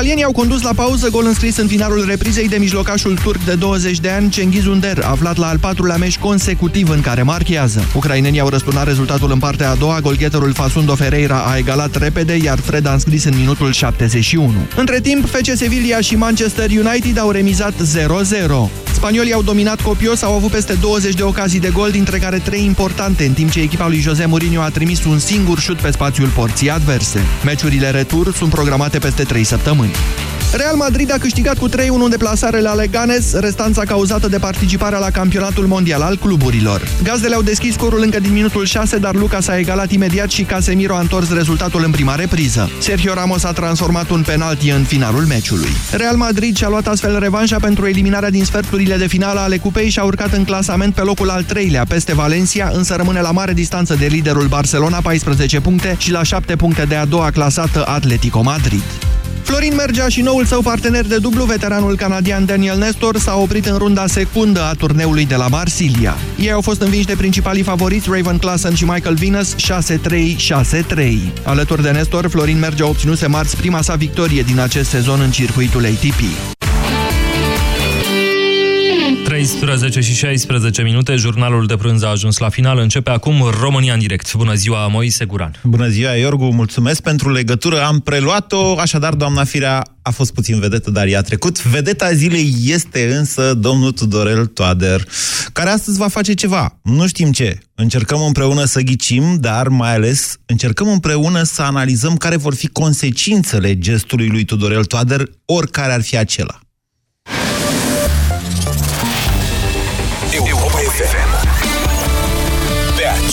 Italienii au condus la pauză gol înscris în finalul reprizei de mijlocașul turc de 20 de ani, Cengiz Under, aflat la al patrulea meci consecutiv în care marchează. Ucrainenii au răsturnat rezultatul în partea a doua, golgheterul Fasundo Ferreira a egalat repede, iar Fred a înscris în minutul 71. Între timp, FC Sevilla și Manchester United au remizat 0-0. Spaniolii au dominat copios, au avut peste 20 de ocazii de gol, dintre care 3 importante, în timp ce echipa lui Jose Mourinho a trimis un singur șut pe spațiul porții adverse. Meciurile retur sunt programate peste 3 săptămâni. Real Madrid a câștigat cu 3-1 în deplasare la Leganes, restanța cauzată de participarea la campionatul mondial al cluburilor. Gazdele au deschis scorul încă din minutul 6, dar Lucas a egalat imediat și Casemiro a întors rezultatul în prima repriză. Sergio Ramos a transformat un penalti în finalul meciului. Real Madrid și-a luat astfel revanșa pentru eliminarea din sferturile de finală ale cupei și a urcat în clasament pe locul al treilea peste Valencia, însă rămâne la mare distanță de liderul Barcelona 14 puncte și la 7 puncte de a doua clasată Atletico Madrid. Florin Mergea și noul său partener de dublu, veteranul canadian Daniel Nestor, s-a oprit în runda secundă a turneului de la Marsilia. Ei au fost învinși de principalii favoriți Raven Klassen și Michael Venus 6-3-6-3. Alături de Nestor, Florin Mergea obținuse marți prima sa victorie din acest sezon în circuitul ATP. 13 și 16 minute, jurnalul de prânz a ajuns la final. Începe acum România în direct. Bună ziua, Moise Guran. Bună ziua, Iorgu, mulțumesc pentru legătură. Am preluat-o, așadar, doamna Firea a fost puțin vedetă, dar i-a trecut. Vedeta zilei este însă domnul Tudorel Toader, care astăzi va face ceva. Nu știm ce. Încercăm împreună să ghicim, dar mai ales încercăm împreună să analizăm care vor fi consecințele gestului lui Tudorel Toader, oricare ar fi acela.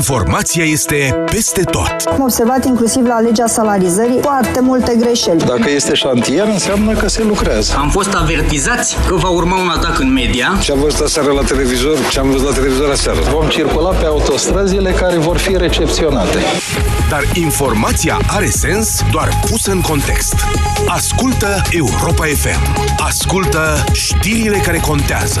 Informația este peste tot. Am observat inclusiv la legea salarizării foarte multe greșeli. Dacă este șantier, înseamnă că se lucrează. Am fost avertizați că va urma un atac în media. Ce am văzut aseară la televizor, ce am văzut la televizor aseară. Vom circula pe autostrăzile care vor fi recepționate. Dar informația are sens doar pusă în context. Ascultă Europa FM. Ascultă știrile care contează.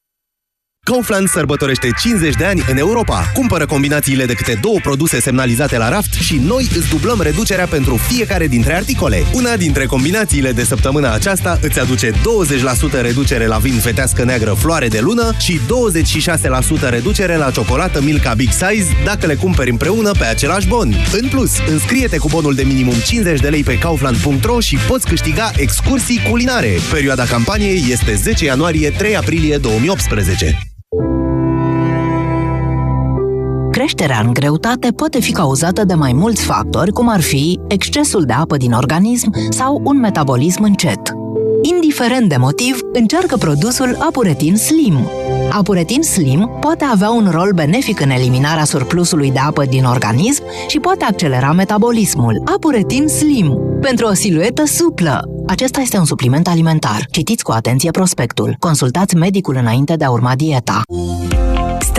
Kaufland sărbătorește 50 de ani în Europa. Cumpără combinațiile de câte două produse semnalizate la raft și noi îți dublăm reducerea pentru fiecare dintre articole. Una dintre combinațiile de săptămâna aceasta îți aduce 20% reducere la vin fetească neagră floare de lună și 26% reducere la ciocolată Milka Big Size dacă le cumperi împreună pe același bon. În plus, înscrie-te cu bonul de minimum 50 de lei pe kaufland.ro și poți câștiga excursii culinare. Perioada campaniei este 10 ianuarie-3 aprilie 2018. Creșterea în greutate poate fi cauzată de mai mulți factori, cum ar fi excesul de apă din organism sau un metabolism încet. Indiferent de motiv, încearcă produsul Apuretin Slim. Apuretin Slim poate avea un rol benefic în eliminarea surplusului de apă din organism și poate accelera metabolismul. Apuretin Slim. Pentru o siluetă suplă. Acesta este un supliment alimentar. Citiți cu atenție prospectul. Consultați medicul înainte de a urma dieta.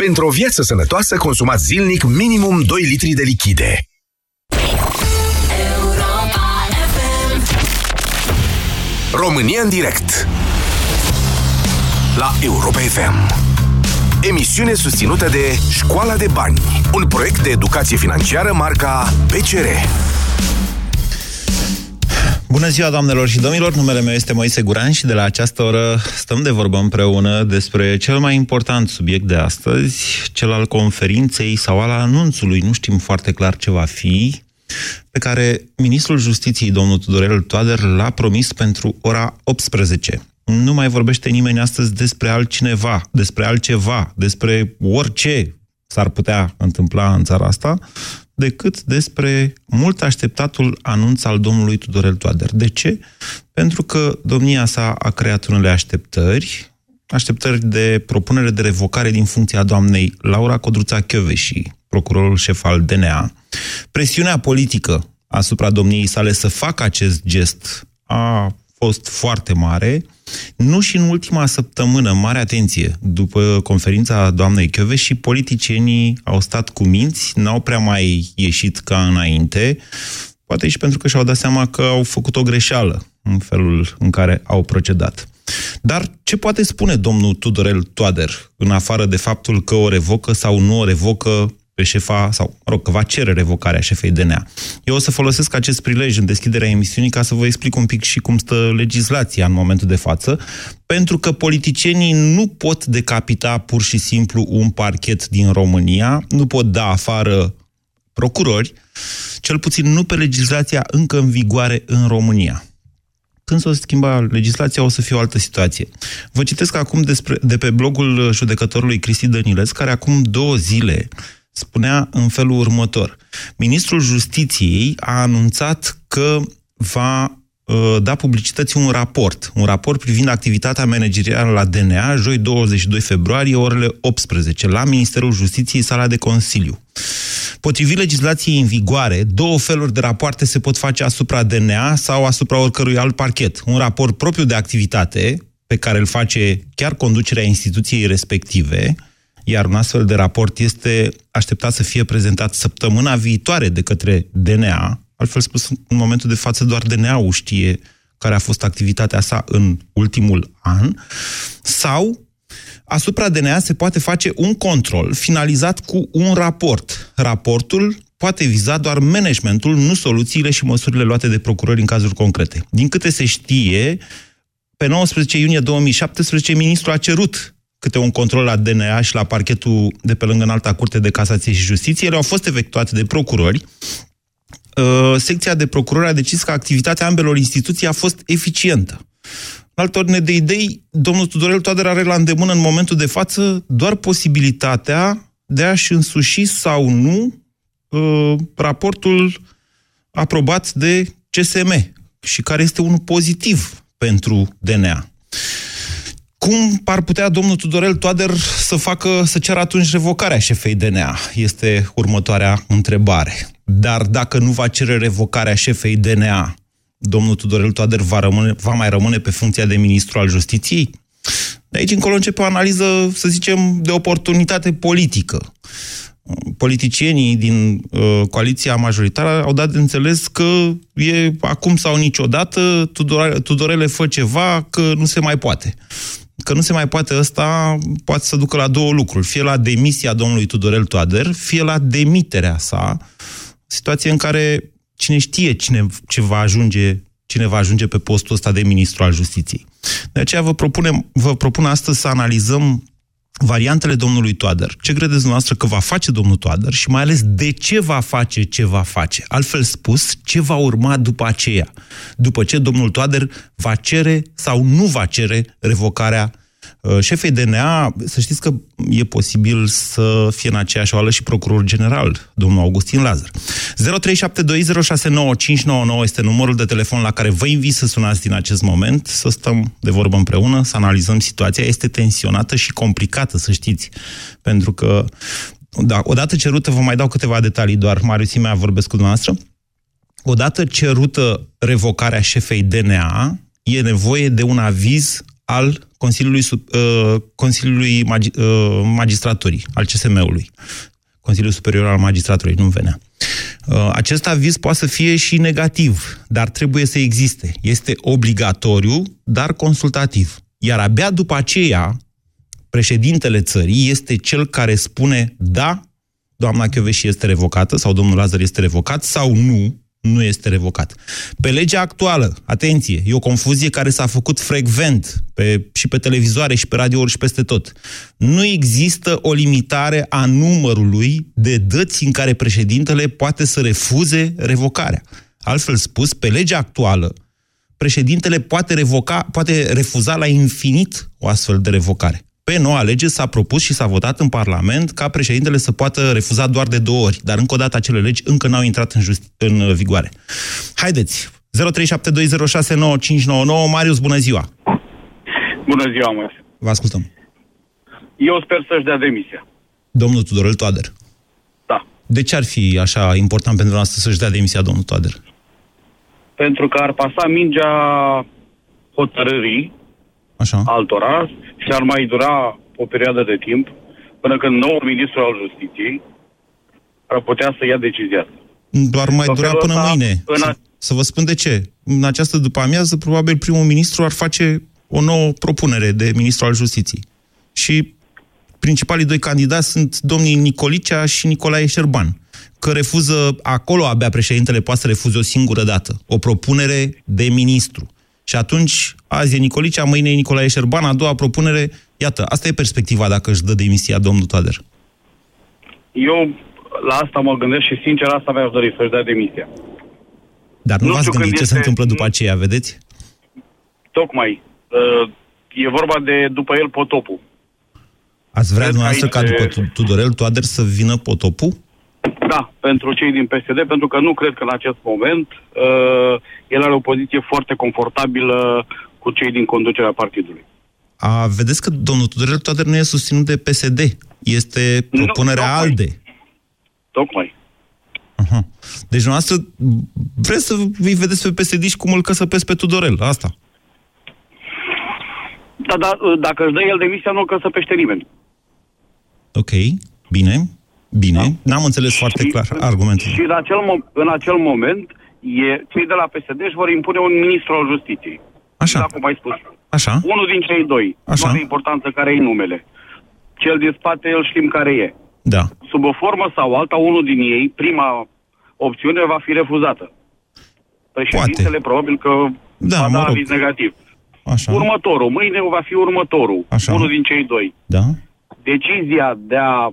Pentru o viață sănătoasă, consumați zilnic minimum 2 litri de lichide. România în direct. La Europa FM Emisiune susținută de Școala de Bani Un proiect de educație financiară marca PCR Bună ziua, doamnelor și domnilor! Numele meu este Moise Guran și de la această oră stăm de vorbă împreună despre cel mai important subiect de astăzi, cel al conferinței sau al anunțului, nu știm foarte clar ce va fi, pe care ministrul justiției, domnul Tudorel Toader, l-a promis pentru ora 18. Nu mai vorbește nimeni astăzi despre altcineva, despre altceva, despre orice s-ar putea întâmpla în țara asta, decât despre mult așteptatul anunț al domnului Tudorel Toader. De ce? Pentru că domnia sa a creat unele așteptări, așteptări de propunere de revocare din funcția doamnei Laura Codruța și procurorul șef al DNA. Presiunea politică asupra domniei sale să facă acest gest a fost foarte mare, nu și în ultima săptămână, mare atenție, după conferința doamnei și politicienii au stat cu minți, n-au prea mai ieșit ca înainte, poate și pentru că și-au dat seama că au făcut o greșeală în felul în care au procedat. Dar ce poate spune domnul Tudorel Toader, în afară de faptul că o revocă sau nu o revocă pe șefa, sau, mă rog, că va cere revocarea șefei DNA. Eu o să folosesc acest prilej în deschiderea emisiunii ca să vă explic un pic și cum stă legislația în momentul de față, pentru că politicienii nu pot decapita pur și simplu un parchet din România, nu pot da afară procurori, cel puțin nu pe legislația încă în vigoare în România. Când s-o schimba legislația, o să fie o altă situație. Vă citesc acum despre, de pe blogul judecătorului Cristi Dăniles, care acum două zile spunea în felul următor. Ministrul Justiției a anunțat că va uh, da publicității un raport, un raport privind activitatea managerială la DNA, joi 22 februarie, orele 18, la Ministerul Justiției, sala de Consiliu. Potrivit legislației în vigoare, două feluri de rapoarte se pot face asupra DNA sau asupra oricărui alt parchet. Un raport propriu de activitate, pe care îl face chiar conducerea instituției respective, iar un astfel de raport este așteptat să fie prezentat săptămâna viitoare de către DNA, altfel spus, în momentul de față doar DNA-ul știe care a fost activitatea sa în ultimul an, sau asupra DNA se poate face un control finalizat cu un raport. Raportul poate viza doar managementul, nu soluțiile și măsurile luate de procurori în cazuri concrete. Din câte se știe, pe 19 iunie 2017, ministrul a cerut câte un control la DNA și la parchetul de pe lângă înalta curte de casație și justiție. Ele au fost efectuate de procurori. Uh, secția de procurori a decis că activitatea ambelor instituții a fost eficientă. În altă ordine de idei, domnul Tudorel Toader are la îndemână în momentul de față doar posibilitatea de a-și însuși sau nu uh, raportul aprobat de CSM și care este unul pozitiv pentru DNA. Cum ar putea domnul Tudorel Toader să facă, să ceară atunci revocarea șefei DNA? Este următoarea întrebare. Dar dacă nu va cere revocarea șefei DNA, domnul Tudorel Toader va, rămâne, va mai rămâne pe funcția de ministru al justiției? De aici încolo începe o analiză, să zicem, de oportunitate politică. Politicienii din uh, coaliția majoritară au dat de înțeles că e acum sau niciodată, Tudorele, Tudorele fă ceva, că nu se mai poate că nu se mai poate ăsta, poate să ducă la două lucruri. Fie la demisia domnului Tudorel Toader, fie la demiterea sa, situație în care cine știe cine, ce va ajunge, cine va ajunge pe postul ăsta de ministru al justiției. De aceea vă, propunem, vă propun astăzi să analizăm variantele domnului Toader. Ce credeți dumneavoastră că va face domnul Toader și mai ales de ce va face ce va face? Altfel spus, ce va urma după aceea? După ce domnul Toader va cere sau nu va cere revocarea Uh, șefei DNA, să știți că e posibil să fie în aceeași oală și procuror general, domnul Augustin Lazar. 0372069599 este numărul de telefon la care vă invit să sunați din acest moment, să stăm de vorbă împreună, să analizăm situația. Este tensionată și complicată, să știți, pentru că da, odată cerută, vă mai dau câteva detalii doar, Marius Imea vorbesc cu dumneavoastră, odată cerută revocarea șefei DNA, e nevoie de un aviz al Consiliului, uh, Consiliului Magi, uh, Magistraturii, al CSM-ului. Consiliul Superior al Magistraturii, nu venea. Uh, acest aviz poate să fie și negativ, dar trebuie să existe. Este obligatoriu, dar consultativ. Iar abia după aceea, președintele țării este cel care spune da, doamna Chioveși este revocată sau domnul Lazar este revocat sau nu, nu este revocat. Pe legea actuală, atenție, e o confuzie care s-a făcut frecvent pe, și pe televizoare și pe radiouri și peste tot. Nu există o limitare a numărului de dăți în care președintele poate să refuze revocarea. Altfel spus, pe legea actuală, președintele poate revoca, poate refuza la infinit o astfel de revocare. Pe noua lege s-a propus și s-a votat în Parlament ca președintele să poată refuza doar de două ori, dar încă o dată acele legi încă n-au intrat în, just- în vigoare. Haideți, 0372069599, Marius, bună ziua! Bună ziua, mă. Vă ascultăm. Eu sper să-și dea demisia. Domnul Tudorel Toader. Da. De ce ar fi așa important pentru noastră să-și dea demisia domnul Toader? Pentru că ar pasa mingea hotărârii Așa. altora și ar mai dura o perioadă de timp până când noul ministru al justiției ar putea să ia decizia. Doar mai În dura felul până ăsta, mâine. în a- Să, să vă spun de ce. În această după-amiază, probabil primul ministru ar face o nouă propunere de ministru al justiției. Și principalii doi candidați sunt domnii Nicolicea și Nicolae Șerban. Că refuză, acolo abia președintele poate să refuze o singură dată, o propunere de ministru. Și atunci, azi e Nicolicea, mâine e Nicolae Șerban, a doua propunere, iată, asta e perspectiva dacă își dă demisia domnul Toader. Eu la asta mă gândesc și sincer asta mi-aș dori să-și dea demisia. Dar nu, Nu v-ați știu gândit când ce se este- întâmplă după aceea, vedeți? Tocmai. Uh, e vorba de după el potopul. Ați vrea Cred că dumneavoastră ca aici după e- Tu- Tudorel Toader să vină potopul? Da, pentru cei din PSD, pentru că nu cred că în acest moment uh, el are o poziție foarte confortabilă cu cei din conducerea partidului. A, vedeți că domnul Tudorel Toader nu e susținut de PSD. Este Nu, propunerea tocmai. ALDE. Tocmai. Aha. Deci dumneavoastră vreți să îi vedeți pe PSD și cum îl căsăpesc pe Tudorel. Asta. Da, da, uh, dacă își dă el demisia, nu o căsăpește nimeni. Ok, bine, bine. N-am înțeles foarte clar argumentul. Și în acel, mo- în acel moment, e, cei de la PSD își vor impune un ministru al justiției. Așa. Da, cum ai spus. Așa. Unul din cei doi. Așa. Nu are importanță care e numele. Cel din spate, el știm care e. Da. Sub o formă sau alta, unul din ei, prima opțiune va fi refuzată. Președintele probabil că Da, va mă da rog. aviz negativ. Așa. Următorul, mâine va fi următorul, Așa. unul din cei doi. Da? Decizia de a uh,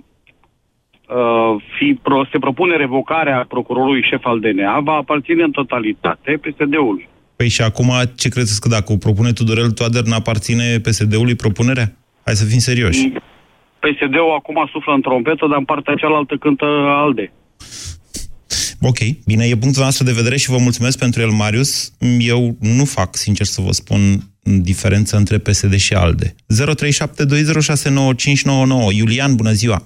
fi pro, se propune revocarea procurorului șef al DNA va aparține în totalitate PSD-ului. Păi și acum ce credeți că dacă o propune Tudorel Toader n-aparține PSD-ului propunerea? Hai să fim serioși. PSD-ul acum suflă în trompetă, dar în partea cealaltă cântă ALDE. Ok, bine, e punctul nostru de vedere și vă mulțumesc pentru el, Marius. Eu nu fac, sincer să vă spun, diferență între PSD și ALDE. 0372069599. Iulian, bună ziua!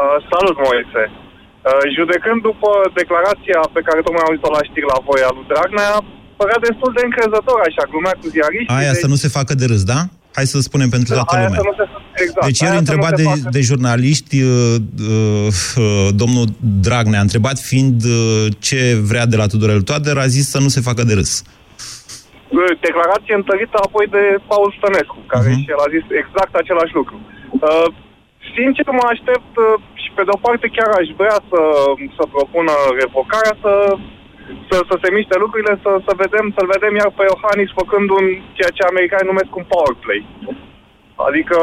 Uh, salut, Moise. Uh, judecând după declarația pe care tocmai am auzit-o la știri la voi a lui Dragnea, părea destul de încrezător, așa, glumea cu ziariștii. Aia deci- să nu se facă de râs, da? Hai să spunem pentru toată aia lumea. să nu se... Exact. Deci aia el să nu întrebat se de, facă- de jurnaliști, uh, uh, uh, domnul Dragnea, a întrebat fiind uh, ce vrea de la Tudorel Toader, a zis să nu se facă de râs. Uh, declarație întărită apoi de Paul Stănescu, care Mhm. și el a zis exact același lucru. Uh, sincer, mă aștept uh, și pe de-o parte chiar aș vrea să, să propună revocarea, să, să, să se miște lucrurile, să, să vedem, să-l vedem iar pe Iohannis făcând un, ceea ce americanii numesc un power play. Adică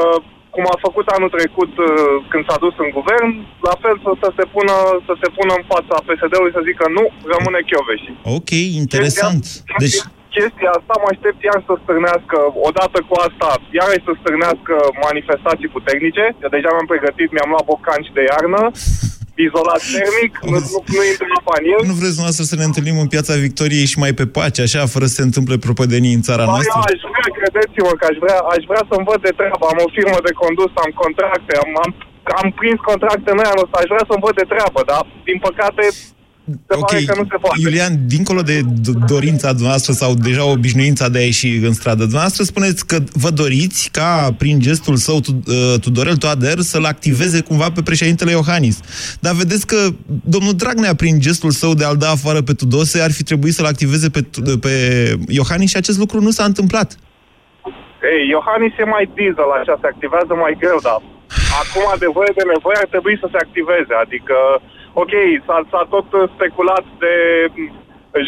cum a făcut anul trecut uh, când s-a dus în guvern, la fel să, să, se, pună, să se pună în fața PSD-ului să zică nu, rămâne Chioveși. Ok, interesant. Deci, Chestia asta mă aștept iar să stârnească, odată cu asta, iar să stârnească manifestații puternice. Eu deja mi-am pregătit, mi-am luat bocanci de iarnă, izolat termic, nu, nu, nu intru la panier. nu vreți dumneavoastră să ne întâlnim în Piața Victoriei și mai pe pace, așa, fără să se întâmple propădenii în țara Ba, noastră? eu aș vrea, credeți-mă că aș vrea, aș vrea să-mi văd de treabă. Am o firmă de condus, am contracte, am, am, am prins contracte noi anul ăsta, aș vrea să-mi văd de treabă, dar din păcate se Ok, pare că nu se poate. Iulian, dincolo de do- dorința dumneavoastră sau deja obișnuința de a ieși în stradă, dumneavoastră spuneți că vă doriți ca prin gestul său Tu- uh, Tudorel Toader să-l activeze cumva pe președintele Iohannis. Dar vedeți că domnul Dragnea, prin gestul său de a-l da afară pe Tudose, ar fi trebuit să-l activeze pe, Tu- pe Iohannis și acest lucru nu s-a întâmplat. Ei, Iohannis e mai diesel, așa, se activează mai greu, dar acum de voie de nevoie ar trebui să se activeze. Adică, ok, s-a, s-a tot speculat de m,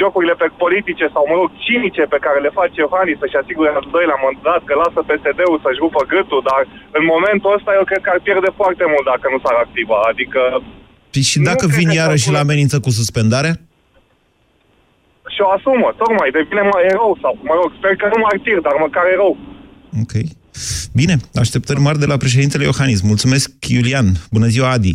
jocurile pe politice sau, mă rog, cinice pe care le face Iohannis să-și asigure al doilea mandat, că lasă PSD-ul să-și rupă gâtul, dar în momentul ăsta eu cred că ar pierde foarte mult dacă nu s-ar activa. Adică, Păi și Nu dacă cred vin că iarăși și s-ar la pune- amenință cu suspendarea? și o asumă, tocmai, devine mai erou sau, mă rog, sper că nu martir, dar măcar erou. Ok. Bine, așteptări mari de la președintele Iohannis. Mulțumesc, Iulian. Bună ziua, Adi.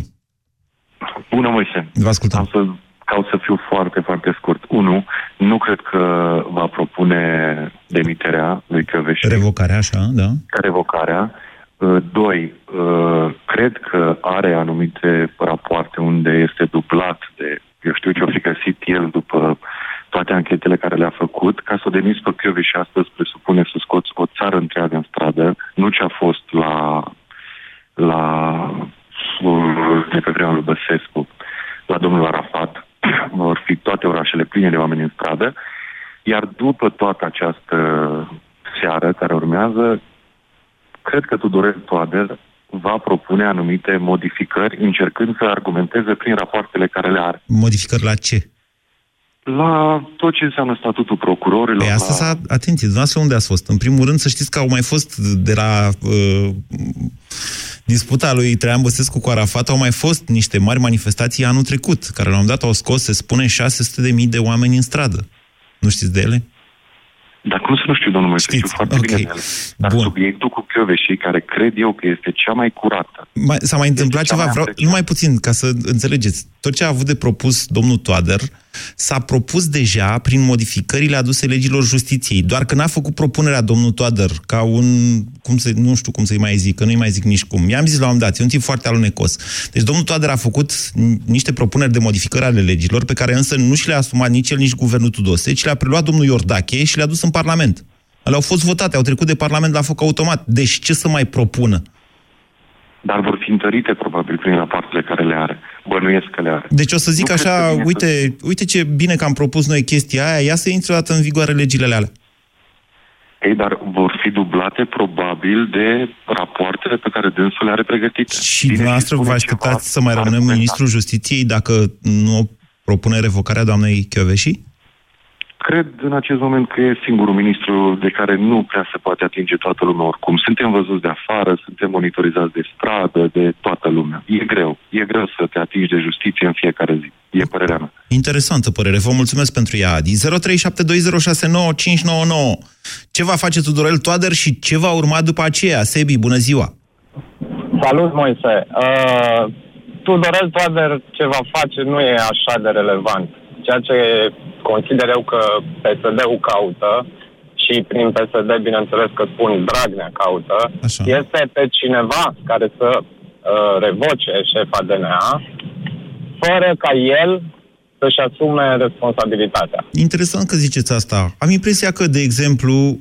Bună, Moise. Vă ascultăm. Am să caut să fiu foarte, foarte scurt. Unu, nu cred că va propune demiterea lui Căveși. Revocarea, așa, da? Revocarea. Uh, Doi, uh, cred că are anumite rapoarte unde este dublat de, eu știu ce o fi găsit el după toate anchetele care le-a făcut, ca să o demiți pe Chiovi și astăzi presupune să scoți o țară întreagă în stradă, nu ce a fost la, la de pe vremea lui Băsescu, la domnul Arafat, vor fi toate orașele pline de oameni în stradă, iar după toată această seară care urmează, cred că Tudorel Toader va propune anumite modificări, încercând să argumenteze prin rapoartele care le are. Modificări la ce? La tot ce înseamnă statutul procurorilor. Păi asta la... s-a, atenție, dumneavoastră unde ați fost? În primul rând să știți că au mai fost de la uh, disputa lui Traian Băsescu cu Arafat, au mai fost niște mari manifestații anul trecut, care la un dat au scos, se spune, 600.000 de, de oameni în stradă. Nu știți de ele? Dar cum să nu știu, domnul Moise, știu foarte okay. bine de ele. Dar Bun. subiectul cu Chioveși, care cred eu că este cea mai curată. Mai, s-a mai întâmplat ceva, mai vreau, numai puțin, ca să înțelegeți. Tot ce a avut de propus domnul Toader s-a propus deja prin modificările aduse legilor justiției. Doar că n-a făcut propunerea domnul Toader ca un, cum să, nu știu cum să-i mai zic, că nu-i mai zic nici cum. I-am zis la un moment dat, e un tip foarte alunecos. Deci domnul Toader a făcut niște propuneri de modificări ale legilor, pe care însă nu și le-a asumat nici el, nici guvernul Tudose, ci le-a preluat domnul Iordache și le-a dus în Parlament. Ale au fost votate, au trecut de Parlament la foc automat. Deci ce să mai propună? Dar vor fi întărite probabil prin rapoartele care le are. Bănuiesc că le are. Deci o să zic nu așa, uite, să... uite ce bine că am propus noi chestia aia, ia să intre o dată în vigoare legile alea. Ei, dar vor fi dublate probabil de rapoartele pe care dânsul le are pregătite. Și dumneavoastră vă așteptați să mai rămânem ministrul justiției dacă nu propune revocarea doamnei Chioveși? Cred în acest moment că e singurul ministru de care nu prea se poate atinge toată lumea oricum. Suntem văzuți de afară, suntem monitorizați de stradă, de toată lumea. E greu. E greu să te atingi de justiție în fiecare zi. E părerea mea. Interesantă părere. Vă mulțumesc pentru ea, Adi. 0372069599. Ce va face Tudorel Toader și ce va urma după aceea? Sebi, bună ziua! Salut, Moise! Uh, Tudorel Toader ce va face nu e așa de relevant. Ceea ce consider eu că PSD-ul caută și prin PSD, bineînțeles că spun Dragnea caută, Așa. este pe cineva care să uh, revoce șefa DNA fără ca el să-și asume responsabilitatea. Interesant că ziceți asta. Am impresia că, de exemplu,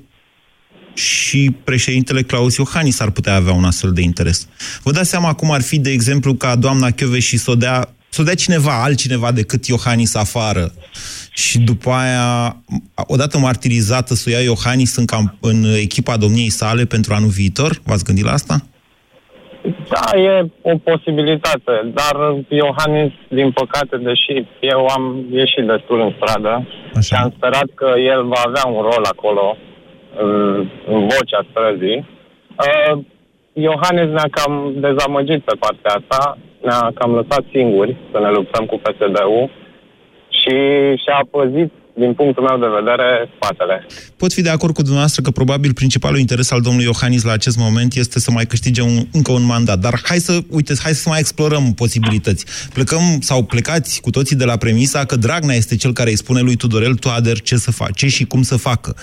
și președintele Claus Iohannis ar putea avea un astfel de interes. Vă dați seama cum ar fi, de exemplu, ca doamna Chiove și să o dea, să o dea cineva, altcineva decât Iohannis afară și după aia, odată martirizată, să o ia Iohannis în, camp- în echipa domniei sale pentru anul viitor? V-ați gândit la asta? Da, e o posibilitate, dar Iohannis, din păcate, deși eu am ieșit destul în stradă Așa. și am sperat că el va avea un rol acolo, în, în vocea străzii, uh, Iohannis ne-a cam dezamăgit pe partea asta, ne-a cam lăsat singuri să ne luptăm cu PSD-ul și și-a păzit din punctul meu de vedere, spatele. Pot fi de acord cu dumneavoastră că probabil principalul interes al domnului Iohannis la acest moment este să mai câștige un, încă un mandat. Dar hai să, uite, hai să mai explorăm posibilități. Plecăm sau plecați cu toții de la premisa că Dragnea este cel care îi spune lui Tudorel Toader ce să face și cum să facă.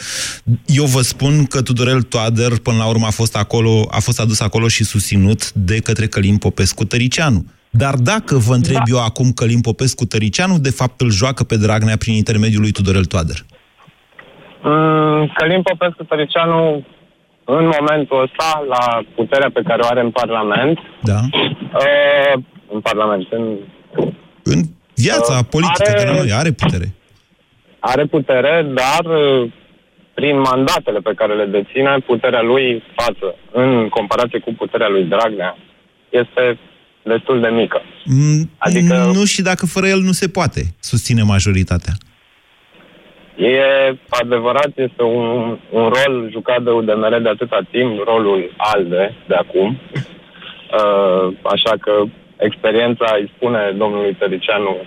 Eu vă spun că Tudorel Toader până la urmă a fost acolo, a fost adus acolo și susținut de către Călim Popescu Tăricianu dar dacă vă întreb da. eu acum Călim Popescu Tăricianu, de fapt îl joacă pe Dragnea prin intermediul lui Tudorel Toader? Mm, Călim Popescu Tăricianu, în momentul ăsta, la puterea pe care o are în Parlament, da. uh, în Parlament, în... În viața uh, politică are, de la noi, are putere. Are putere, dar uh, prin mandatele pe care le deține, puterea lui față, în comparație cu puterea lui Dragnea, este destul de mică. Mm, adică... Nu și dacă fără el nu se poate susține majoritatea. E adevărat, este un, un rol jucat de UDMR de atâta timp, rolul ALDE de acum. Uh, așa că experiența îi spune domnului Tăricianu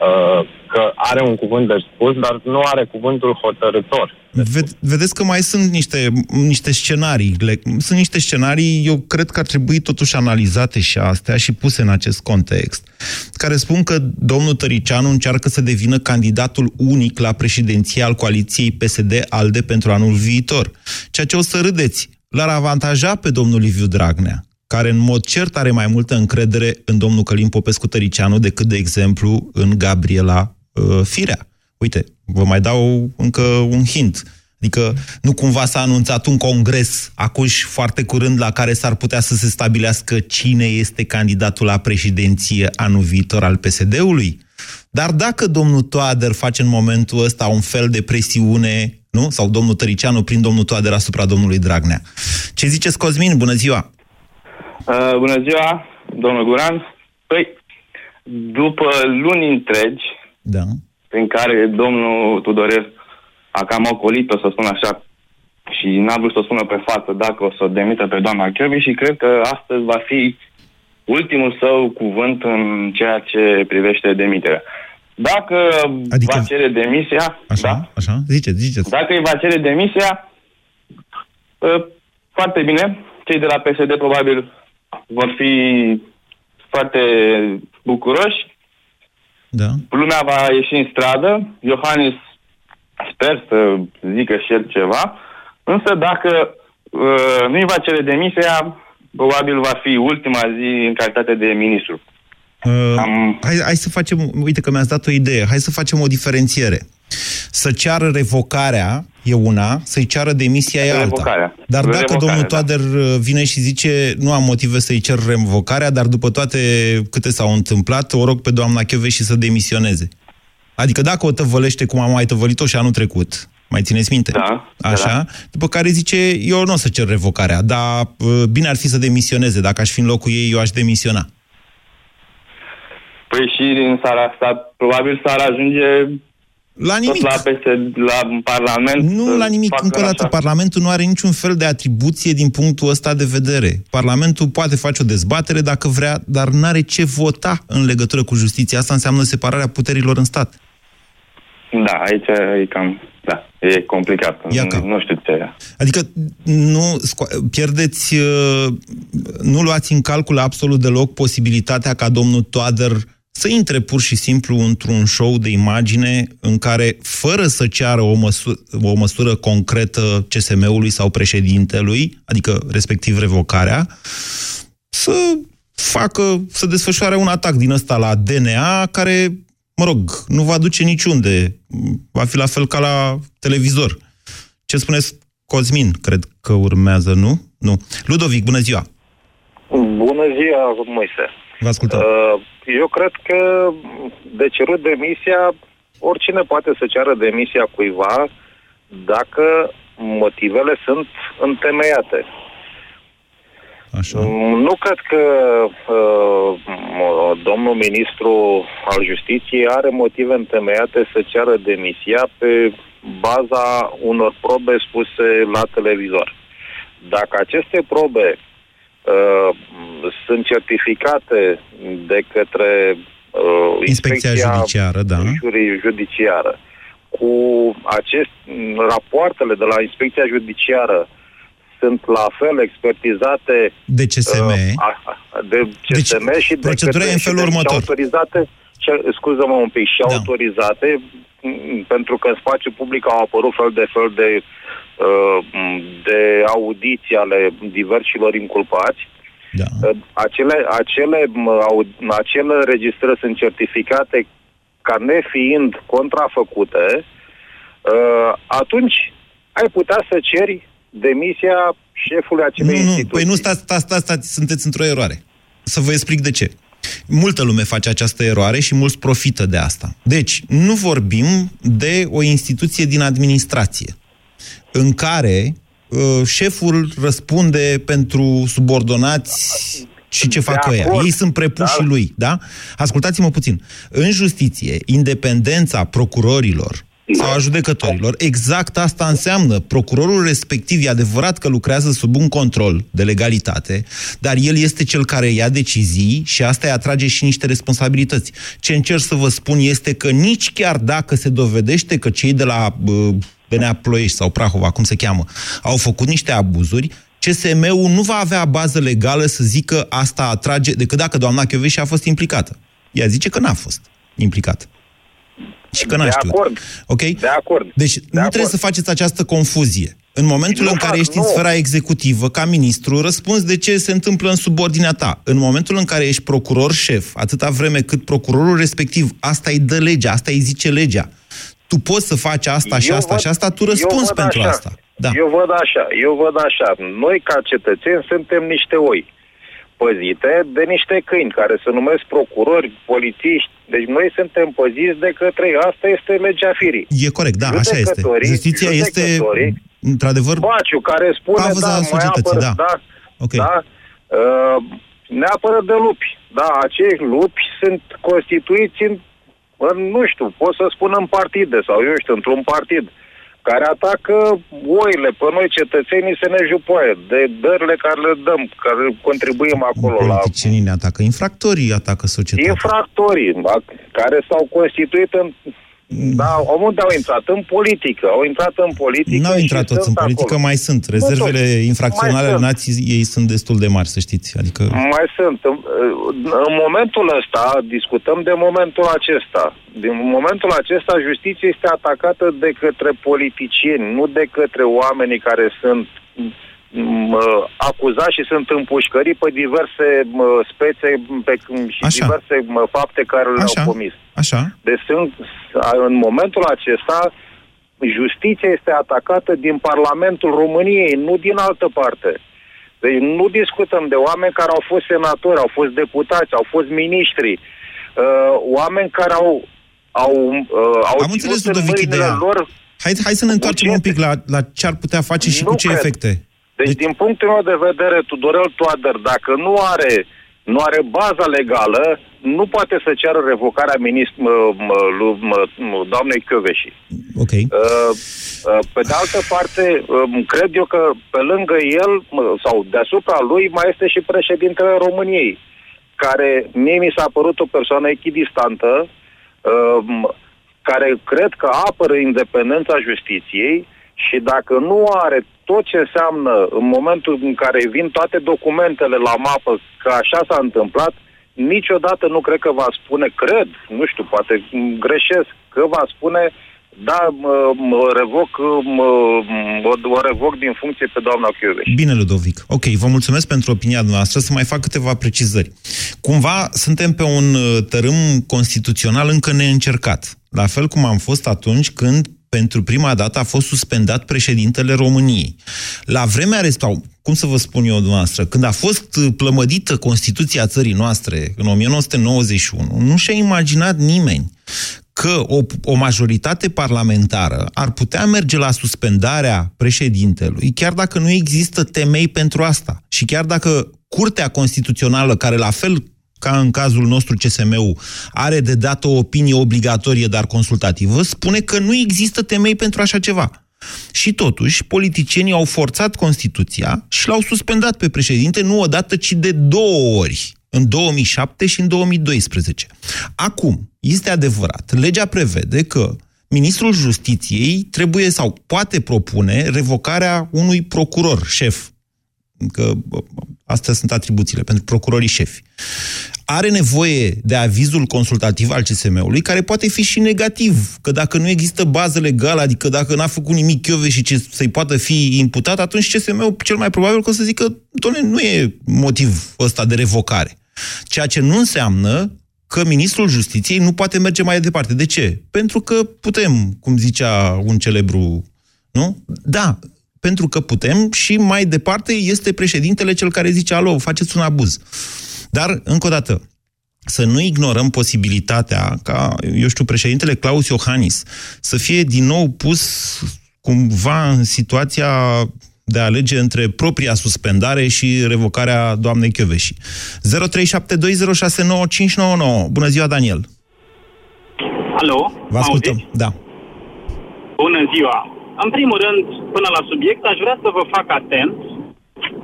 uh, că are un cuvânt de spus, dar nu are cuvântul hotărător. Ved- vedeți că mai sunt niște, niște scenarii. Le- Sunt niște scenarii, eu cred că ar trebui totuși analizate și astea și puse în acest context, care spun că domnul Tăricianu încearcă să devină candidatul unic la președinția al coaliției PSD-ALDE pentru anul viitor. Ceea ce o să râdeți, l-ar avantaja pe domnul Liviu Dragnea, care în mod cert are mai multă încredere în domnul Călim Popescu Tăricianu decât, de exemplu, în Gabriela uh, Firea. Uite, vă mai dau încă un hint. Adică nu cumva s-a anunțat un congres acuși foarte curând la care s-ar putea să se stabilească cine este candidatul la președinție anul viitor al PSD-ului? Dar dacă domnul Toader face în momentul ăsta un fel de presiune, nu? Sau domnul Tăricianu prin domnul Toader asupra domnului Dragnea. Ce ziceți, Cosmin? Bună ziua! Uh, bună ziua, domnul Guran. Păi, după luni întregi, da. prin care domnul Tudorel a cam ocolit-o, să spun așa, și n-a vrut să o spună pe față dacă o să o demită pe doamna Chiovi și cred că astăzi va fi ultimul său cuvânt în ceea ce privește demiterea. Dacă adică... va cere demisia, Așa, da, așa? Ziceți, ziceți. dacă îi va cere demisia, uh, foarte bine, cei de la PSD probabil vor fi foarte bucuroși. Da. Lumea va ieși în stradă. Iohannis sper să zică și el ceva. Însă dacă uh, nu-i va cere demisia, probabil va fi ultima zi în calitate de ministru. Uh, hai, hai să facem, uite că mi-ați dat o idee, hai să facem o diferențiere. Să ceară revocarea e una, să-i ceară demisia e alta. Revocarea. Dar dacă Revocarea, domnul da. Toader uh, vine și zice nu am motive să-i cer revocarea, dar după toate câte s-au întâmplat, o rog pe doamna și să demisioneze. Adică dacă o tăvălește cum am mai tăvălit-o și anul trecut, mai țineți minte? Da, Așa? da. După care zice, eu nu o să cer revocarea, dar uh, bine ar fi să demisioneze. Dacă aș fi în locul ei, eu aș demisiona. Păi și în seara asta probabil s-ar ajunge la nimic. Tot la, PSD, la Parlament. Nu să la nimic. facă Încă o dată, așa. Parlamentul nu are niciun fel de atribuție din punctul ăsta de vedere. Parlamentul poate face o dezbatere dacă vrea, dar nu are ce vota în legătură cu justiția. Asta înseamnă separarea puterilor în stat. Da, aici e cam... Da, e complicat. Nu, nu știu ce... Adică nu sco- pierdeți, uh, nu luați în calcul absolut deloc posibilitatea ca domnul Toader să intre pur și simplu într-un show de imagine în care, fără să ceară o, măsură, o măsură concretă CSM-ului sau președintelui, adică respectiv revocarea, să facă, să desfășoare un atac din ăsta la DNA, care, mă rog, nu va duce niciunde. Va fi la fel ca la televizor. Ce spuneți, Cosmin? Cred că urmează, nu? Nu. Ludovic, bună ziua! Bună ziua, Moise. Vă ascultăm. Uh, Eu cred că de cerut demisia, oricine poate să ceară demisia cuiva dacă motivele sunt întemeiate. Așa. Nu cred că uh, domnul ministru al justiției are motive întemeiate să ceară demisia pe baza unor probe spuse la televizor. Dacă aceste probe uh, sunt certificate de către uh, Inspecția judiciară, da. juri- judiciară cu acest, rapoartele de la inspecția judiciară sunt la fel expertizate De CSM. uh, a- a- de CSM Deci, și de procedura către- e în felul și de- și următor. autorizate, și, scuză-mă un pic, și autorizate m, pentru că în spațiu public au apărut fel de fel de uh, de audiții ale diversilor inculpați. Da. Acele, acele, m, au- acele registrări sunt certificate ca nefiind contrafăcute, uh, atunci ai putea să ceri demisia șefului acelei Nu, nu, instituții. păi nu, stați, stați, stați, stați, sunteți într-o eroare. Să vă explic de ce. Multă lume face această eroare și mulți profită de asta. Deci, nu vorbim de o instituție din administrație în care uh, șeful răspunde pentru subordonați și ce fac ăia. acord. Ei sunt prepuși Da. lui, da? Ascultați-mă puțin. În justiție, independența procurorilor sau a judecătorilor, exact asta înseamnă. Procurorul respectiv e adevărat că lucrează sub un control de legalitate, dar el este cel care ia decizii și asta îi atrage și niște responsabilități. Ce încerc să vă spun este că nici chiar dacă se dovedește că cei de la uh, Benea Ploiești sau Prahova, cum se cheamă, au făcut niște abuzuri, CSM-ul nu va avea bază legală să zică asta atrage, decât dacă doamna Chioveși a fost implicată. Ea zice că n-a fost implicată. Și că n-a De știut. acord. Ok? De acord. Deci de nu acord. trebuie să faceți această confuzie. În momentul Nu în care fac, ești în nu. sfera executivă, ca ministru, răspunzi de ce se întâmplă în subordinea ta. În momentul în care ești procuror șef, atâta vreme cât procurorul respectiv, asta îi dă legea, asta îi zice legea. Tu poți să faci asta și Eu asta văd- și asta, tu eu răspunzi văd pentru așa. asta. Da. Eu văd așa, eu văd așa. Noi, ca cetățeni, suntem niște oi păzite de niște câini care se numesc procurori, polițiști. Deci noi suntem păziți de către ei. Asta este legea firii. E corect, da, așa este. Judecătorii- Justiția este, judecătorii- într-adevăr, Baciu, care spune, Pavuza da, mai societății, apără, da. da, Ok. da uh, ne apără de lupi. Da, acești lupi sunt constituiți în, în, nu știu, pot să spun în partide sau eu știu, într-un partid care atacă oile pe noi cetățenii să ne jupoaie de dările care le dăm, care contribuim acolo la politicienii ne atacă, infractorii atacă societatea. infractorii da, care s-au constituit în da, unde au intrat? În politică. Au intrat în politică N-au și intrat toți în sunt politică, acolo. mai sunt. Rezervele Nu toți. infracționale Mai ale sunt. nației ei sunt destul de mari, să știți. Adică Mai sunt. În, în momentul ăsta, discutăm de momentul acesta. Din momentul acesta, justiția este atacată de către politicieni, nu de către oamenii care sunt m, acuzați și sunt împușcării pe diverse m, spețe pe, și Așa. diverse m, fapte care le-au Așa. comis. Așa. Deci sunt, în momentul acesta, justiția este atacată din Parlamentul României, nu din altă parte. Deci nu discutăm de oameni care au fost senatori, au fost deputați, au fost miniștri, uh, oameni care au au, uh, au Am înțeles, ținut în Ludovic, mâinile ideea. lor hai, hai să ne întoarcem un pic la, la ce ar putea face și Nu cu ce cred. efecte. Deci, din punctul meu de vedere, Tudorel Toader, dacă nu are, nu are baza legală, nu poate să ceară revocarea minist- m- m- lui m- m- doamnei Căveși. Ok. Uh, uh, Pe de altă parte, um, cred eu că pe lângă el m- sau deasupra lui mai este și președintele României, care mie mi s-a părut o persoană echidistantă, um, care cred că apără independența justiției și dacă nu are tot ce înseamnă în momentul în care vin toate documentele la mapă că așa s-a întâmplat, niciodată nu cred că va spune, cred, nu știu, poate m, greșesc, că va spune da, mă, mă revoc, mă, mă, o revoc din funcție pe doamna Chioveș. Bine, Ludovic. Ok, vă mulțumesc pentru opinia noastră. Să mai fac câteva precizări. Cumva suntem pe un uh, tărâm constituțional încă neîncercat. La fel cum am fost atunci când pentru prima dată a fost suspendat președintele României. La vremea respectivă, cum să vă spun eu dumneavoastră, când a fost uh, plămădită Constituția țării noastre în 1991, nu și-a imaginat nimeni că o, o majoritate parlamentară ar putea merge la suspendarea președintelui, chiar dacă nu există temei pentru asta. Și chiar dacă Curtea Constituțională, care la fel ca în cazul nostru CSM-ul, are de dat o opinie obligatorie, dar consultativă, spune că nu există temei pentru așa ceva. Și totuși, politicienii au forțat Constituția și l-au suspendat pe președinte nu odată, ci de două ori, în 2007 și în 2012. Acum, este adevărat, legea prevede că ministrul justiției trebuie sau poate propune revocarea unui procuror șef, că bă, astea sunt atribuțiile pentru procurorii șefi. Are nevoie de avizul consultativ al CSM-ului, care poate fi și negativ, că dacă nu există bază legală, adică dacă n-a făcut nimic Chiove și ce să-i poată fi imputat, atunci CSM-ul cel mai probabil că o să zică, doamne, nu e motiv ăsta de revocare. Ceea ce nu înseamnă că ministrul justiției nu poate merge mai departe. De ce? Pentru că putem, cum zicea un celebru, nu? Da, pentru că putem și mai departe este președintele cel care zice, alo, faceți un abuz. Dar, încă o dată, să nu ignorăm posibilitatea ca, eu știu, președintele Claus Iohannis să fie din nou pus cumva în situația de a alege între propria suspendare și revocarea doamnei Chioveși. 0372069599. Bună ziua, Daniel! Alo? Vă ascultăm. Da. Bună ziua! În primul rând, până la subiect, aș vrea să vă fac atent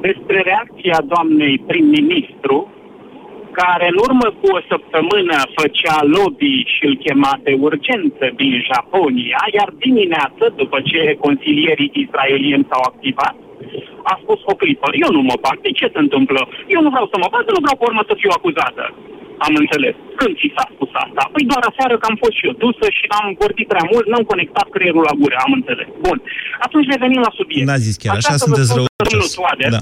despre reacția doamnei prim-ministru, care în urmă cu o săptămână făcea lobby și îl chema de urgență din Japonia, iar dimineață, după ce consilierii israelieni s-au activat, a spus o clipă, eu nu mă bag, de ce se întâmplă? Eu nu vreau să mă bag, nu vreau pe urmă să fiu acuzată. Am înțeles. Când ți s-a spus asta? Păi doar aseară că am fost și eu dusă și am vorbit prea mult, n-am conectat creierul la gură, am înțeles. Bun. Atunci revenim la subiect. N-a zis chiar așa, sunteți rău. Da.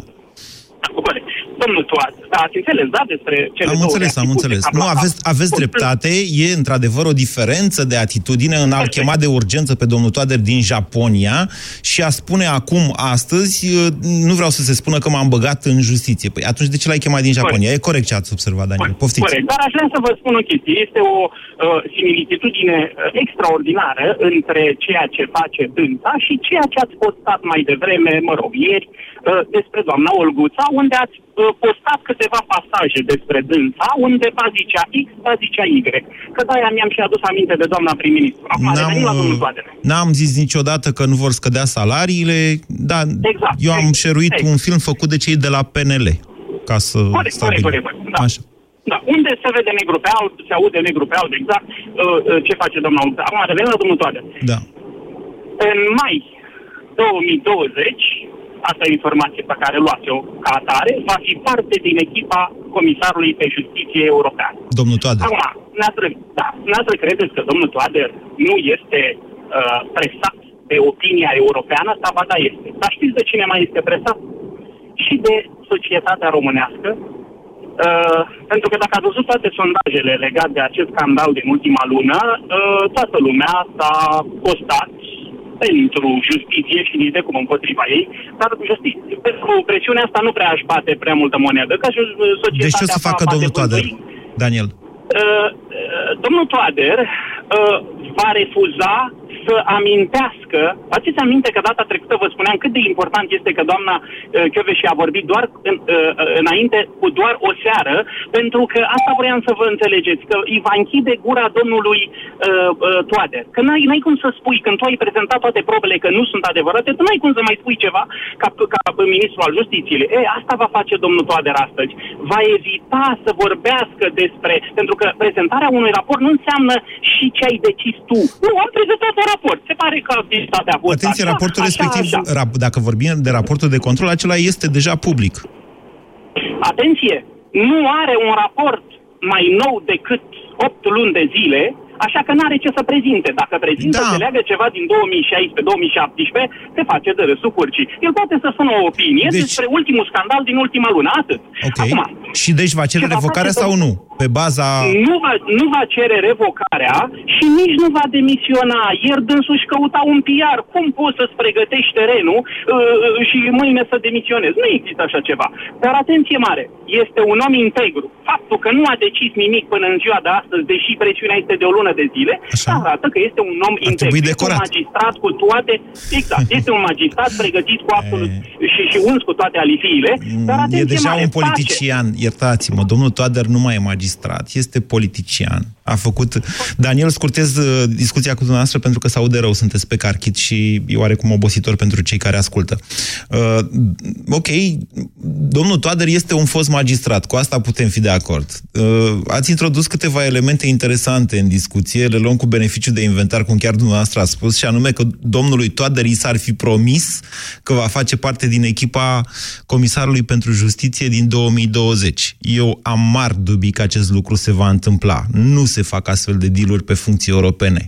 Domnul Toad, da, ați înțeles, da, despre cele Am două înțeles, am înțeles. Nu, aveți, aveți dreptate, e într-adevăr o diferență de atitudine în a-l chema de urgență pe domnul Toader din Japonia și a spune acum, astăzi, nu vreau să se spună că m-am băgat în justiție. Păi atunci de ce l-ai chemat din Japonia? Corect. E corect ce ați observat, Daniel. Poftiți. Corect, dar aș vrea să vă spun o chestie. Este o uh, similitudine uh, extraordinară între ceea ce face dânsa și ceea ce ați postat mai devreme, mă rog, ieri, uh, despre doamna Olguța, unde ați uh, postat câteva pasaje despre dânsa, unde va zicea X, va zicea Y. Că de-aia mi-am și adus aminte de doamna prim-ministru. Acum N-am, revenim la domnul uh, Toadele. N-am zis niciodată că nu vor scădea salariile, dar Exact. eu am șeruit Exact. un film făcut de cei de la PNL, ca să Corect, stabilim. corect, corect, da. Așa. Da, unde se vede negru pe alb, se aude negru pe alb, exact uh, uh, ce face doamna Olguța. Acum revenim la domnul Toadele. Da. În mai 2020, asta e informație pe care luați-o ca atare, va fi parte din echipa Comisarului pe Justiție European. Domnul Toader. Acum, noastră, da, noastră credeți că domnul Toader nu este uh, presat de opinia europeană? Da, ba da, este. Dar știți de cine mai este presat? Și de societatea românească, Uh, pentru că dacă ați văzut toate sondajele legate de acest scandal din ultima lună, uh, toată lumea s-a postat pentru justiție și nici de cum împotriva ei, dar justiție. Pentru presiunea asta nu prea aș bate prea multă monedă, ca și uh, societatea Deci ce o să va facă bate domnul Toader, vântui. Daniel? Uh, uh, domnul Toader uh, va refuza să amintească, faceți aminte că data trecută vă spuneam cât de important este că doamna uh, Chioveși a vorbit doar în, uh, înainte cu doar o seară, pentru că asta vreau să vă înțelegeți, că îi va închide gura domnului uh, uh, Toader. Că n-ai, n-ai cum să spui, când tu ai prezentat toate probele că nu sunt adevărate, tu n-ai cum să mai spui ceva ca, ca ministrul al justiției. E, asta va face domnul Toader astăzi. Va evita să vorbească despre, pentru că prezentarea unui raport nu înseamnă și ce ai decis tu. Nu, am prezentat un raport. Se pare că activitatea a fost Atenție, așa, raportul așa, respectiv, așa. rap- dacă vorbim de raportul de control, acela este deja public. Atenție! Nu are un raport mai nou decât 8 luni de zile, așa că nu are ce să prezinte. Dacă prezintă, Da. se leagă ceva din 2016-2017, se face de râsul curcii. El poate să spună o opinie Deci- despre ultimul scandal din ultima lună, atât. Ok. Acum, și deci va cere ce va revocarea face sau nu? Pe baza... nu va, nu va cere revocarea și nici nu va demisiona. Ieri dânsul își căuta un PR. Cum poți să-ți pregătești terenul uh, și mâine să demisionezi? Nu există așa ceva. Dar atenție mare, este un om integru. Faptul că nu a decis nimic până în ziua de astăzi, deși presiunea este de o lună de zile, arată că este un om integru. trebui Este decorat. un magistrat cu toate... Exact, este un magistrat pregătit cu absolut și, și uns cu toate alifiile. Dar E atenție deja mare, un face. politician, iertați-mă, domnul Toader nu mai e magistrat, este politician. A făcut... Daniel, scurtez uh, discuția cu dumneavoastră pentru că se aude rău, sunteți pe carchit și e oarecum obositor pentru cei care ascultă. Uh, ok, domnul Toader este un fost magistrat, cu asta putem fi de acord. Uh, ați introdus câteva elemente interesante în discuție, le luăm cu beneficiu de inventar, cum chiar dumneavoastră a spus, și anume că domnului Toader i s-ar fi promis că va face parte din echipa Comisarului pentru Justiție din 2020. Eu am mari dubii că acest lucru se va întâmpla. Nu se fac astfel de dealuri pe funcții europene.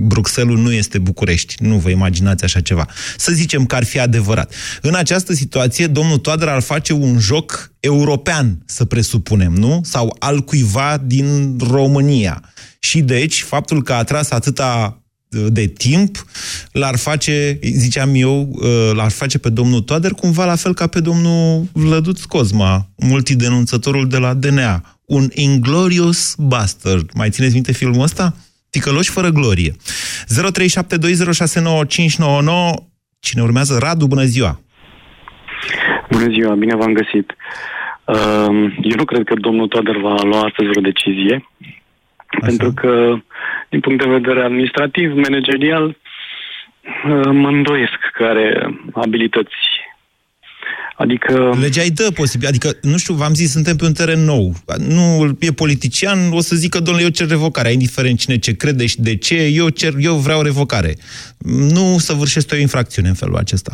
Bruxelles nu este București. Nu vă imaginați așa ceva. Să zicem că ar fi adevărat. În această situație, domnul Toader ar face un joc european, să presupunem, nu? Sau al cuiva din România. Și deci, faptul că a tras atâta de timp, l-ar face, ziceam eu, l-ar face pe domnul Toader cumva la fel ca pe domnul Vlăduț Cozma, multidenunțătorul de la DNA. Un inglorious bastard. Mai țineți minte filmul ăsta? Ticăloși fără glorie. 0372069599 Cine urmează? Radu, bună ziua! Bună ziua, bine v-am găsit. Um, Eu nu cred că domnul Toader va lua astăzi vreo decizie, pentru că, din punct de vedere administrativ, managerial, uh, mă îndoiesc că are abilități. Adică... Legea îi dă posibil. Adică, nu știu, v-am zis, suntem pe un teren nou. Nu e politician, o să zică, domnule, eu cer revocarea, indiferent cine ce crede și de ce, eu, cer, eu vreau revocare. Nu săvârșesc o infracțiune în felul acesta.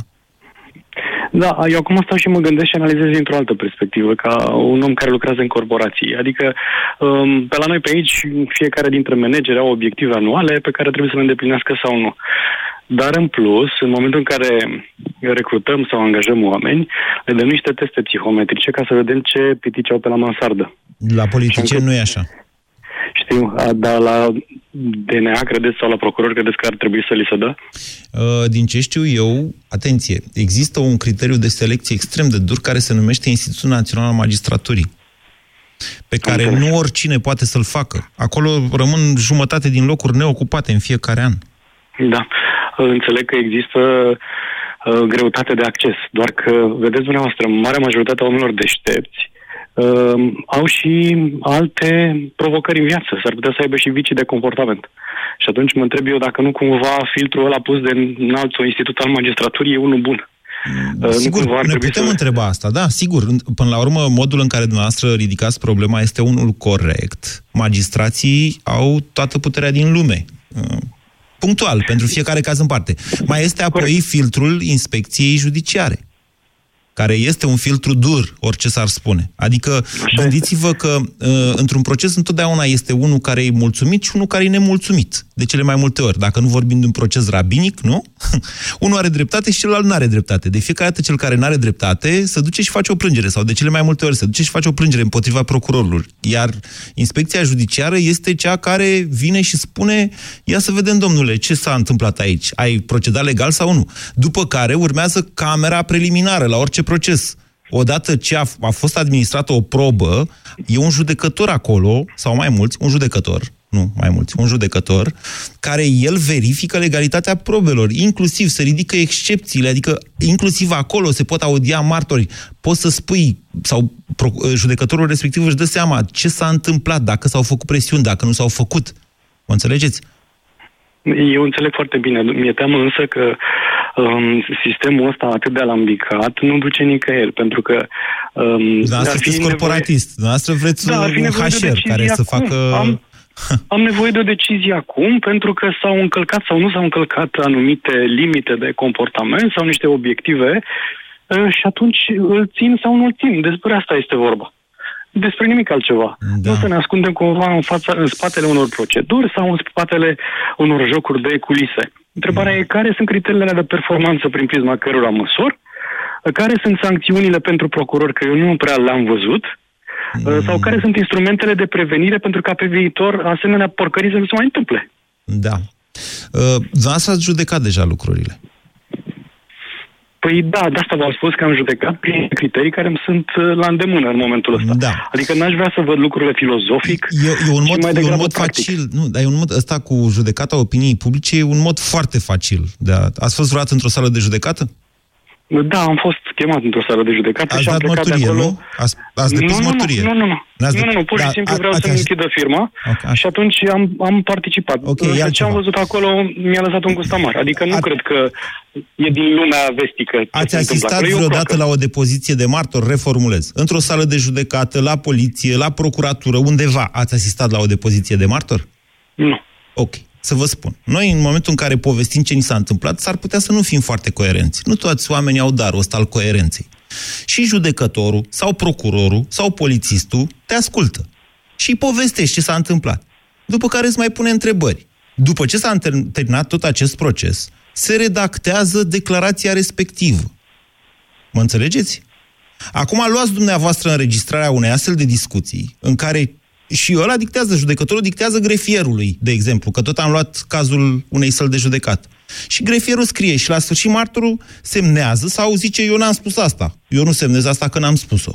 Da, eu acum stau și mă gândesc și analizez dintr-o altă perspectivă, ca un om care lucrează în corporații. Adică, um, pe la noi pe aici, fiecare dintre manageri au obiective anuale pe care trebuie să le îndeplinească sau nu. Dar în plus, în momentul în care recrutăm sau angajăm oameni, le dăm niște teste psihometrice ca să vedem ce pitici au pe la mansardă. La politicieni nu e așa. Știu, dar la DNA credeți sau la procuror credeți că ar trebui să li se dă? Uh, din ce știu eu, atenție, există un criteriu de selecție extrem de dur care se numește Institutul Național al Magistraturii pe care nu oricine poate să-l facă. Acolo rămân jumătate din locuri neocupate în fiecare an. Da, înțeleg că există uh, greutate de acces, doar că, vedeți dumneavoastră, marea majoritatea oamenilor deștepți uh, au și alte provocări în viață. S-ar putea să aibă și vicii de comportament. Și atunci mă întreb eu dacă nu cumva filtrul ăla pus de înalt institut al magistraturii e unul bun. Uh, sigur, nu ne putem să... întreba asta, da, sigur. Până la urmă, modul în care dumneavoastră ridicați problema este unul corect. Magistrații au toată puterea din lume. Uh, punctual, pentru fiecare caz în parte. Mai este apoi filtrul inspecției judiciare care este un filtru dur, orice s-ar spune. Adică, gândiți-vă că uh, într-un proces întotdeauna este unul care e mulțumit și unul care e nemulțumit. De cele mai multe ori. Dacă nu vorbim de un proces rabinic, nu? unul are dreptate și celălalt nu are dreptate. De fiecare dată cel care nu are dreptate se duce și face o plângere. Sau de cele mai multe ori se duce și face o plângere împotriva procurorului. Iar inspecția judiciară este cea care vine și spune ia să vedem, domnule, ce s-a întâmplat aici? Ai procedat legal sau nu? După care urmează camera preliminară la orice proces. Odată ce a, a fost administrată o probă, e un judecător acolo, sau mai mulți, un judecător, nu mai mulți, un judecător, care el verifică legalitatea probelor, inclusiv să ridică excepțiile, adică inclusiv acolo se pot audia martori. Poți să spui, sau judecătorul respectiv își dă seama ce s-a întâmplat, dacă s-au făcut presiuni, dacă nu s-au făcut. Mă înțelegeți? Eu înțeleg foarte bine. Mi-e teamă însă că um, sistemul ăsta atât de alambicat nu duce nicăieri, pentru că... Um, Dumneavoastră sunteți nevoie... corporatist. Dumneavoastră vreți da, un HR care să acum. facă... Am, am nevoie de o decizie acum pentru că s-au încălcat sau nu s-au încălcat anumite limite de comportament sau niște obiective uh, și atunci îl țin sau nu îl țin. Despre asta este vorba despre nimic altceva. Da. Nu să ne ascundem cumva în, fața, în spatele unor proceduri sau în spatele unor jocuri de culise. Întrebarea mm. e care sunt criteriile de performanță prin prisma cărora măsor, care sunt sancțiunile pentru procurori, că eu nu prea le-am văzut, mm. sau care sunt instrumentele de prevenire pentru ca pe viitor asemenea porcării să nu se mai întâmple. Da. Uh, ați judecat deja lucrurile. Păi da, de asta v-am spus că am judecat prin criterii care îmi sunt uh, la îndemână în momentul ăsta. Da. Adică n-aș vrea să văd lucrurile filozofic e, e un mod, mai e un mod facil. Nu, dar e un mod, ăsta cu judecata opiniei publice e un mod foarte facil. De a, ați fost vreodată într-o sală de judecată? Da, am fost chemat într-o sală de judecată ați și am dat plecat mărturie, de acolo. Nu? Ați, ați depus nu, mărturie? Nu, nu, nu. Nu, nu, nu, pur și da, simplu vreau să-mi închidă firma okay. și atunci am, am participat. Okay, ce am văzut acolo mi-a lăsat un gust amar. Adică nu A... cred că e din lumea vestică. Ați asistat vreodată la o depoziție de martor? Reformulez. Într-o sală de judecată, la poliție, la procuratură, undeva, ați asistat la o depoziție de martor? Nu. Ok să vă spun. Noi, în momentul în care povestim ce ni s-a întâmplat, s-ar putea să nu fim foarte coerenți. Nu toți oamenii au darul ăsta al coerenței. Și judecătorul, sau procurorul, sau polițistul te ascultă și povestești ce s-a întâmplat. După care îți mai pune întrebări. După ce s-a terminat tot acest proces, se redactează declarația respectivă. Mă înțelegeți? Acum luați dumneavoastră înregistrarea unei astfel de discuții în care și ăla dictează, judecătorul dictează grefierului, de exemplu, că tot am luat cazul unei săli de judecat. Și grefierul scrie și la sfârșit martorul semnează sau zice, eu n-am spus asta. Eu nu semnez asta că n-am spus-o.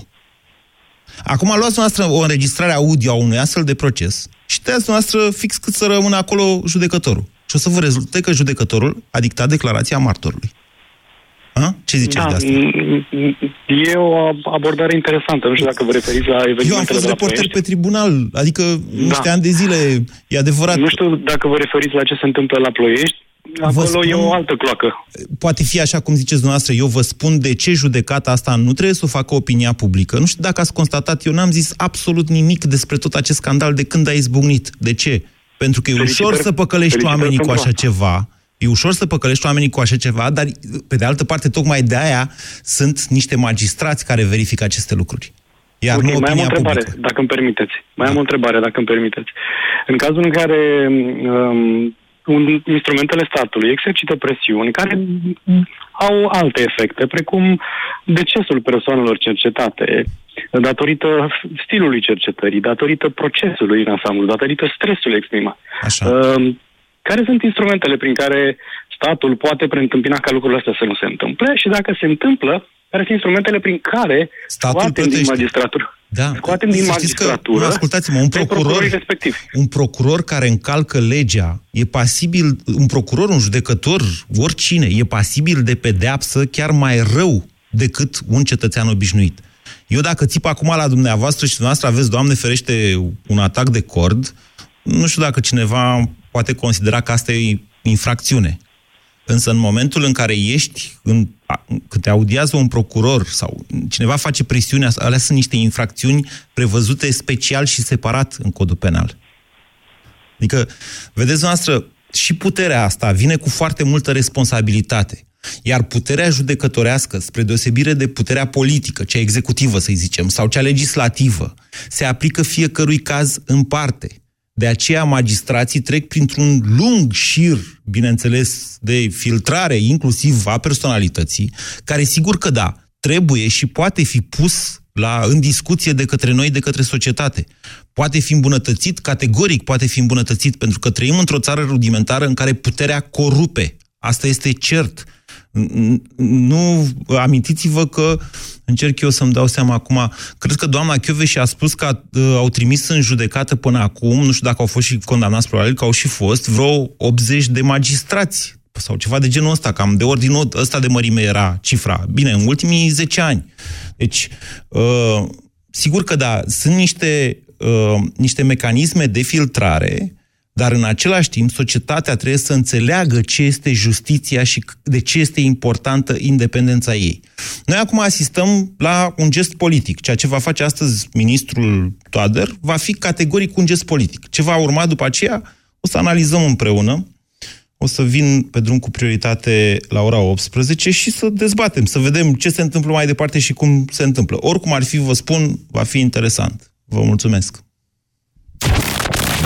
Acum luați noastră o înregistrare audio a unui astfel de proces și tăiați noastră fix cât să rămână acolo judecătorul. Și o să vă rezulte că judecătorul a dictat declarația martorului. A? Ce ziceți da, de asta? E o abordare interesantă. Nu știu dacă vă referiți la evenimentele Eu am fost reporter Ploiești. pe tribunal, adică da. niște ani de zile, e adevărat. Nu știu dacă vă referiți la ce se întâmplă la Ploiești. acolo spun, e o altă cloacă. Poate fi așa cum ziceți dumneavoastră, eu vă spun de ce judecata asta nu trebuie să o facă opinia publică. Nu știu dacă ați constatat, eu n-am zis absolut nimic despre tot acest scandal de când a izbucnit. De ce? Pentru că e ușor să păcălești oamenii cu așa ceva. E ușor să păcălești oamenii cu așa ceva, dar, pe de altă parte, tocmai de aia sunt niște magistrați care verifică aceste lucruri. Iar okay, nu mai am o opinia întrebare, publică. dacă îmi permiteți. Mai am o întrebare, dacă îmi permiteți. În cazul în care um, un, instrumentele statului exercită presiuni care au alte efecte, precum decesul persoanelor cercetate, datorită stilului cercetării, datorită procesului în ansamblu, datorită stresului exprimat. Așa. Um, care sunt instrumentele prin care statul poate preîntâmpina ca lucrurile astea să nu se întâmple și dacă se întâmplă, care sunt instrumentele prin care Statul scoatem din plătește. magistratură. Da. Scoatem din Să știți că, magistratură nu, ascultați-mă, un pe procuror, procurorii respectivi. un procuror care încalcă legea e pasibil, un procuror, un judecător, oricine, e pasibil de pedeapsă chiar mai rău decât un cetățean obișnuit. Eu dacă țip acum la dumneavoastră și dumneavoastră aveți, Doamne ferește, un atac de cord, nu știu dacă cineva poate considera că asta e infracțiune. Însă în momentul în care ești, în, a- când te audiază un procuror sau cineva face presiunea, alea sunt niște infracțiuni prevăzute special și separat în codul penal. Adică, vedeți noastră, și puterea asta vine cu foarte multă responsabilitate. Iar puterea judecătorească, spre deosebire de puterea politică, cea executivă, să zicem, sau cea legislativă, se aplică fiecărui caz în parte. De aceea magistrații trec printr-un lung șir, bineînțeles, de filtrare, inclusiv a personalității, care sigur că da, trebuie și poate fi pus la, în discuție de către noi, de către societate. Poate fi îmbunătățit, categoric poate fi îmbunătățit, pentru că trăim într-o țară rudimentară în care puterea corupe. Asta este cert. N- Nu, amintiți-vă că, încerc eu să-mi dau seama acum, cred că doamna Chioveș a spus că uh, au trimis în judecată până acum, nu știu dacă au fost și condamnați, probabil că au și fost, vreo 80 de magistrați sau ceva de genul ăsta, cam de ordinul ăsta de mărime era cifra. Bine, în ultimii 10 ani. Deci, uh, sigur că da, sunt niște, uh, niște mecanisme de filtrare, dar în același timp societatea trebuie să înțeleagă ce este justiția și de ce este importantă independența ei. Noi acum asistăm la un gest politic. Ceea ce va face astăzi ministrul Toader va fi categoric un gest politic. Ce va urma după aceea o să analizăm împreună o să vin pe drum cu prioritate la ora 18 și să dezbatem, să vedem ce se întâmplă mai departe și cum se întâmplă. Oricum ar fi, vă spun, va fi interesant. Vă mulțumesc.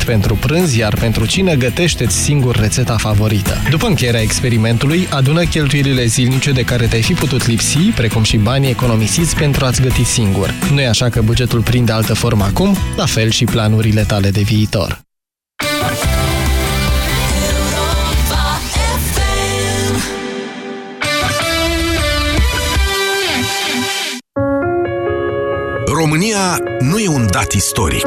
pentru prânz, iar pentru cine gătește-ți singur rețeta favorită. După încheierea experimentului, adună cheltuielile zilnice de care te-ai fi putut lipsi, precum și banii economisiți pentru a-ți găti singur. Nu e așa că bugetul prinde altă formă acum? La fel și planurile tale de viitor. România nu e un dat istoric.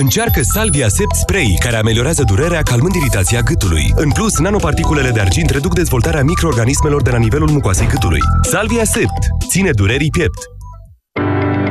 Încearcă Salvia Sept Spray, care ameliorează durerea calmând iritația gâtului. În plus, nanoparticulele de argint reduc dezvoltarea microorganismelor de la nivelul mucoasei gâtului. Salvia Sept ține durerii piept.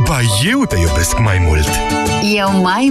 Ba, eu te iubesc mai mult. Eu mai